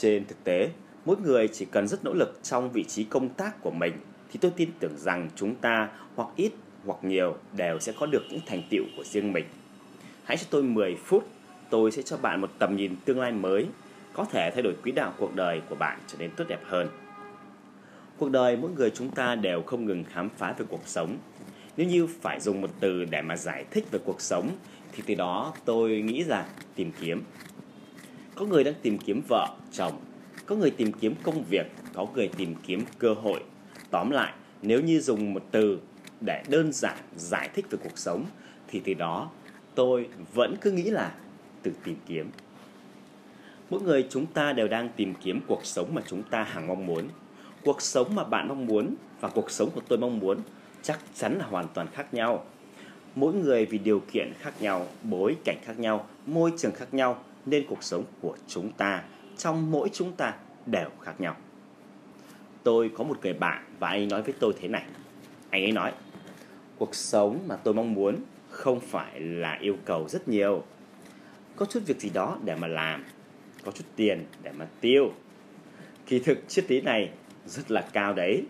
Trên thực tế, mỗi người chỉ cần rất nỗ lực trong vị trí công tác của mình thì tôi tin tưởng rằng chúng ta hoặc ít hoặc nhiều đều sẽ có được những thành tựu của riêng mình. Hãy cho tôi 10 phút, tôi sẽ cho bạn một tầm nhìn tương lai mới, có thể thay đổi quỹ đạo cuộc đời của bạn trở nên tốt đẹp hơn. Cuộc đời mỗi người chúng ta đều không ngừng khám phá về cuộc sống. Nếu như phải dùng một từ để mà giải thích về cuộc sống thì từ đó tôi nghĩ rằng tìm kiếm. Có người đang tìm kiếm vợ, chồng, có người tìm kiếm công việc, có người tìm kiếm cơ hội. Tóm lại, nếu như dùng một từ để đơn giản giải thích về cuộc sống thì từ đó tôi vẫn cứ nghĩ là từ tìm kiếm. Mỗi người chúng ta đều đang tìm kiếm cuộc sống mà chúng ta hằng mong muốn. Cuộc sống mà bạn mong muốn và cuộc sống của tôi mong muốn chắc chắn là hoàn toàn khác nhau. Mỗi người vì điều kiện khác nhau, bối cảnh khác nhau, môi trường khác nhau nên cuộc sống của chúng ta trong mỗi chúng ta đều khác nhau. Tôi có một người bạn và anh ấy nói với tôi thế này. Anh ấy nói, cuộc sống mà tôi mong muốn không phải là yêu cầu rất nhiều. Có chút việc gì đó để mà làm, có chút tiền để mà tiêu. Kỳ thực triết lý này rất là cao đấy.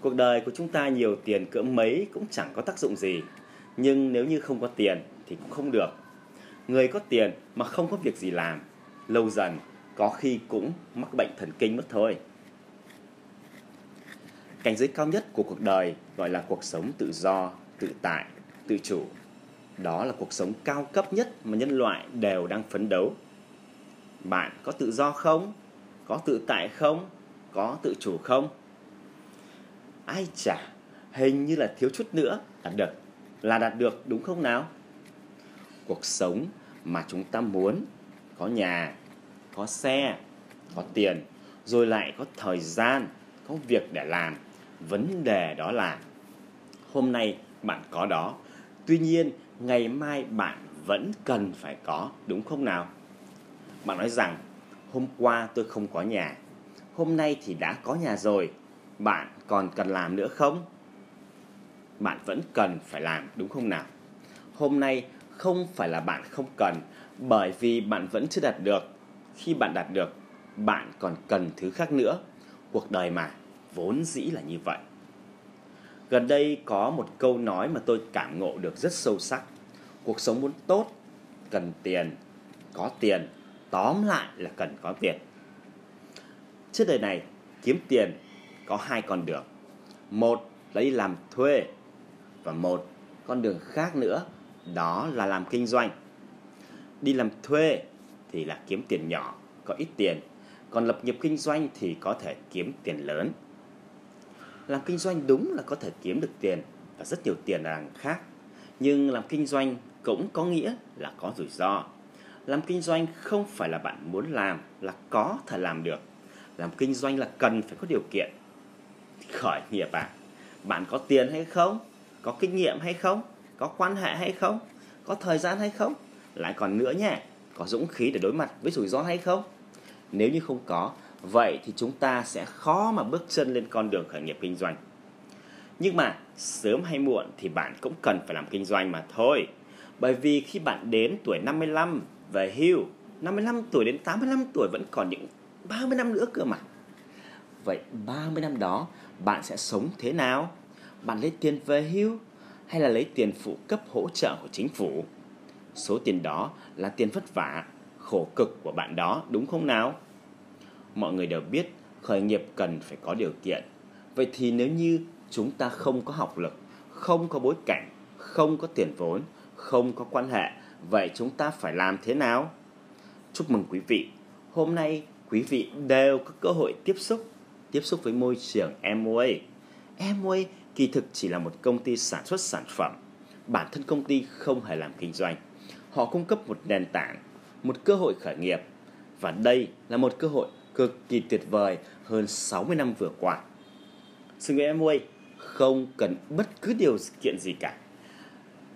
Cuộc đời của chúng ta nhiều tiền cỡ mấy cũng chẳng có tác dụng gì. Nhưng nếu như không có tiền thì cũng không được. Người có tiền mà không có việc gì làm, lâu dần có khi cũng mắc bệnh thần kinh mất thôi. Cảnh giới cao nhất của cuộc đời gọi là cuộc sống tự do, tự tại, tự chủ. Đó là cuộc sống cao cấp nhất mà nhân loại đều đang phấn đấu. Bạn có tự do không? Có tự tại không? Có tự chủ không? Ai chả, hình như là thiếu chút nữa đạt được. Là đạt được đúng không nào? Cuộc sống mà chúng ta muốn có nhà, có xe, có tiền, rồi lại có thời gian, có việc để làm. Vấn đề đó là hôm nay bạn có đó, tuy nhiên ngày mai bạn vẫn cần phải có, đúng không nào? Bạn nói rằng hôm qua tôi không có nhà, hôm nay thì đã có nhà rồi, bạn còn cần làm nữa không? Bạn vẫn cần phải làm, đúng không nào? Hôm nay không phải là bạn không cần, bởi vì bạn vẫn chưa đạt được. Khi bạn đạt được, bạn còn cần thứ khác nữa. Cuộc đời mà, vốn dĩ là như vậy. Gần đây có một câu nói mà tôi cảm ngộ được rất sâu sắc. Cuộc sống muốn tốt, cần tiền, có tiền, tóm lại là cần có tiền. Trên đời này, kiếm tiền có hai con đường. Một là đi làm thuê và một con đường khác nữa đó là làm kinh doanh. Đi làm thuê thì là kiếm tiền nhỏ, có ít tiền, còn lập nghiệp kinh doanh thì có thể kiếm tiền lớn. Làm kinh doanh đúng là có thể kiếm được tiền và rất nhiều tiền là đằng khác. Nhưng làm kinh doanh cũng có nghĩa là có rủi ro. Làm kinh doanh không phải là bạn muốn làm là có thể làm được. Làm kinh doanh là cần phải có điều kiện. Khởi nghiệp à? Bạn có tiền hay không? Có kinh nghiệm hay không? Có quan hệ hay không? Có thời gian hay không? Lại còn nữa nhé, có dũng khí để đối mặt với rủi ro hay không? Nếu như không có, vậy thì chúng ta sẽ khó mà bước chân lên con đường khởi nghiệp kinh doanh. Nhưng mà sớm hay muộn thì bạn cũng cần phải làm kinh doanh mà thôi. Bởi vì khi bạn đến tuổi 55 về hưu, 55 tuổi đến 85 tuổi vẫn còn những 30 năm nữa cơ mà. Vậy 30 năm đó bạn sẽ sống thế nào? Bạn lấy tiền về hưu hay là lấy tiền phụ cấp hỗ trợ của chính phủ? Số tiền đó là tiền vất vả, khổ cực của bạn đó đúng không nào? Mọi người đều biết khởi nghiệp cần phải có điều kiện. Vậy thì nếu như chúng ta không có học lực, không có bối cảnh, không có tiền vốn, không có quan hệ, vậy chúng ta phải làm thế nào? Chúc mừng quý vị. Hôm nay quý vị đều có cơ hội tiếp xúc tiếp xúc với môi trường MOA. MOA kỳ thực chỉ là một công ty sản xuất sản phẩm. Bản thân công ty không hề làm kinh doanh. Họ cung cấp một nền tảng, một cơ hội khởi nghiệp. Và đây là một cơ hội cực kỳ tuyệt vời hơn 60 năm vừa qua. Sự nghiệp Amway không cần bất cứ điều kiện gì cả.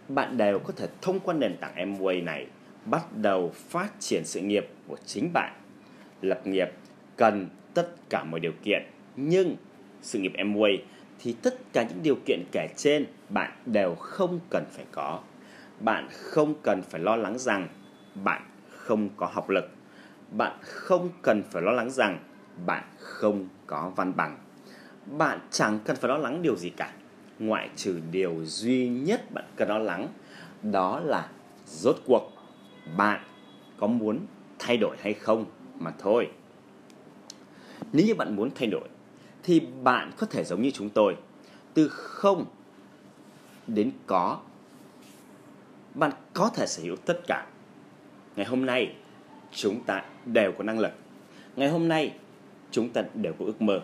Bạn đều có thể thông qua nền tảng Amway này bắt đầu phát triển sự nghiệp của chính bạn. Lập nghiệp cần tất cả mọi điều kiện, nhưng sự nghiệp Amway thì tất cả những điều kiện kể trên bạn đều không cần phải có. Bạn không cần phải lo lắng rằng bạn không có học lực. bạn không cần phải lo lắng rằng bạn không có văn bằng. Bạn chẳng cần phải lo lắng điều gì cả, ngoại trừ điều duy nhất bạn cần lo lắng, đó là rốt cuộc bạn có muốn thay đổi hay không mà thôi. Nếu như bạn muốn thay đổi thì bạn có thể giống như chúng tôi, từ không đến có. Bạn có thể sở hữu tất cả. Ngày hôm nay chúng ta đều có năng lực. Ngày hôm nay chúng ta đều có ước mơ.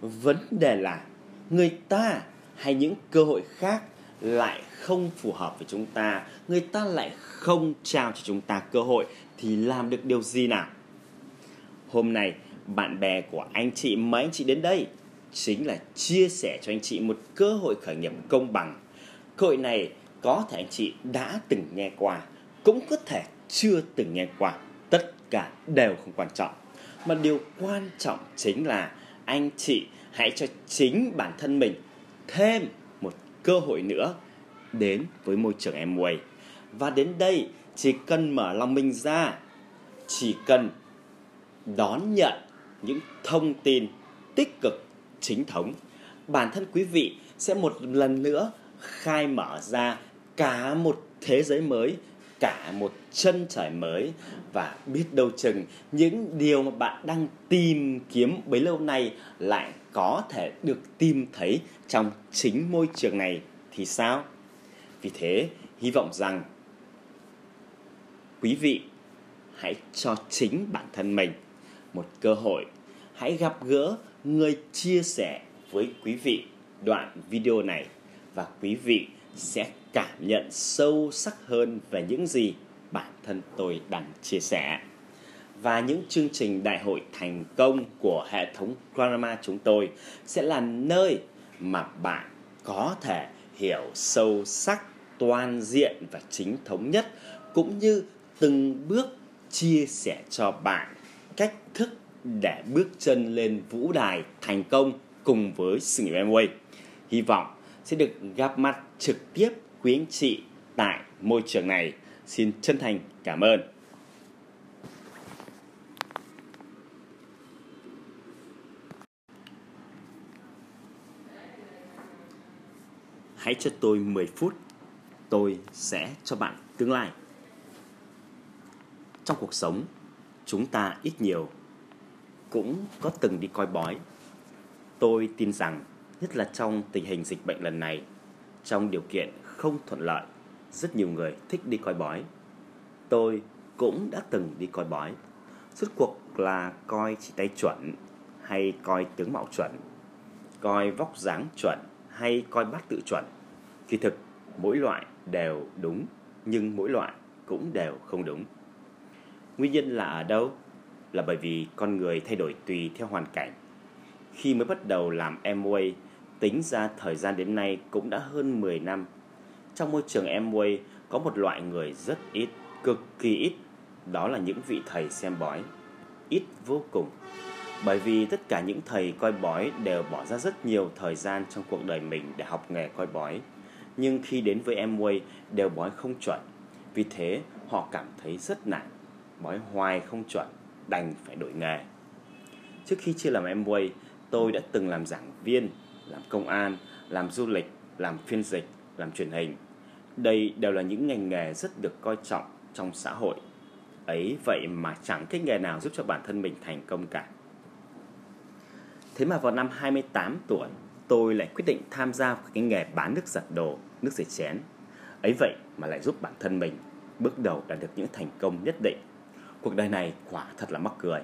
Vấn đề là người ta hay những cơ hội khác lại không phù hợp với chúng ta, người ta lại không trao cho chúng ta cơ hội thì làm được điều gì nào? Hôm nay bạn bè của anh chị mấy anh chị đến đây chính là chia sẻ cho anh chị một cơ hội khởi nghiệp công bằng. Cơ hội này có thể anh chị đã từng nghe qua, cũng có thể chưa từng nghe qua. Tất cả đều không quan trọng. Mà điều quan trọng chính là anh chị hãy cho chính bản thân mình thêm một cơ hội nữa đến với môi trường em quay Và đến đây chỉ cần mở lòng mình ra, chỉ cần đón nhận những thông tin tích cực chính thống. Bản thân quý vị sẽ một lần nữa khai mở ra cả một thế giới mới, cả một chân trời mới và biết đâu chừng những điều mà bạn đang tìm kiếm bấy lâu nay lại có thể được tìm thấy trong chính môi trường này thì sao? Vì thế, hy vọng rằng quý vị hãy cho chính bản thân mình một cơ hội hãy gặp gỡ người chia sẻ với quý vị đoạn video này và quý vị sẽ cảm nhận sâu sắc hơn về những gì bản thân tôi đang chia sẻ. Và những chương trình đại hội thành công của hệ thống Granama chúng tôi sẽ là nơi mà bạn có thể hiểu sâu sắc, toàn diện và chính thống nhất cũng như từng bước chia sẻ cho bạn cách thức để bước chân lên vũ đài thành công cùng với sự nghiệp Amway. Hy vọng sẽ được gặp mặt trực tiếp quý anh chị tại môi trường này. Xin chân thành cảm ơn. Hãy cho tôi 10 phút, tôi sẽ cho bạn tương lai. Trong cuộc sống, chúng ta ít nhiều cũng có từng đi coi bói. Tôi tin rằng, nhất là trong tình hình dịch bệnh lần này, trong điều kiện không thuận lợi, rất nhiều người thích đi coi bói. Tôi cũng đã từng đi coi bói. Suốt cuộc là coi chỉ tay chuẩn hay coi tướng mạo chuẩn, coi vóc dáng chuẩn hay coi bát tự chuẩn. Kỳ thực, mỗi loại đều đúng, nhưng mỗi loại cũng đều không đúng. Nguyên nhân là ở đâu? là bởi vì con người thay đổi tùy theo hoàn cảnh. Khi mới bắt đầu làm Amway, tính ra thời gian đến nay cũng đã hơn 10 năm. Trong môi trường Amway có một loại người rất ít, cực kỳ ít, đó là những vị thầy xem bói. Ít vô cùng. Bởi vì tất cả những thầy coi bói đều bỏ ra rất nhiều thời gian trong cuộc đời mình để học nghề coi bói. Nhưng khi đến với Amway đều bói không chuẩn. Vì thế họ cảm thấy rất nản, bói hoài không chuẩn đành phải đổi nghề. Trước khi chưa làm Amway, tôi đã từng làm giảng viên, làm công an, làm du lịch, làm phiên dịch, làm truyền hình. Đây đều là những ngành nghề rất được coi trọng trong xã hội. Ấy vậy mà chẳng cái nghề nào giúp cho bản thân mình thành công cả. Thế mà vào năm 28 tuổi, tôi lại quyết định tham gia vào cái nghề bán nước giặt đồ, nước rửa chén. Ấy vậy mà lại giúp bản thân mình bước đầu đạt được những thành công nhất định cuộc đời này quả thật là mắc cười.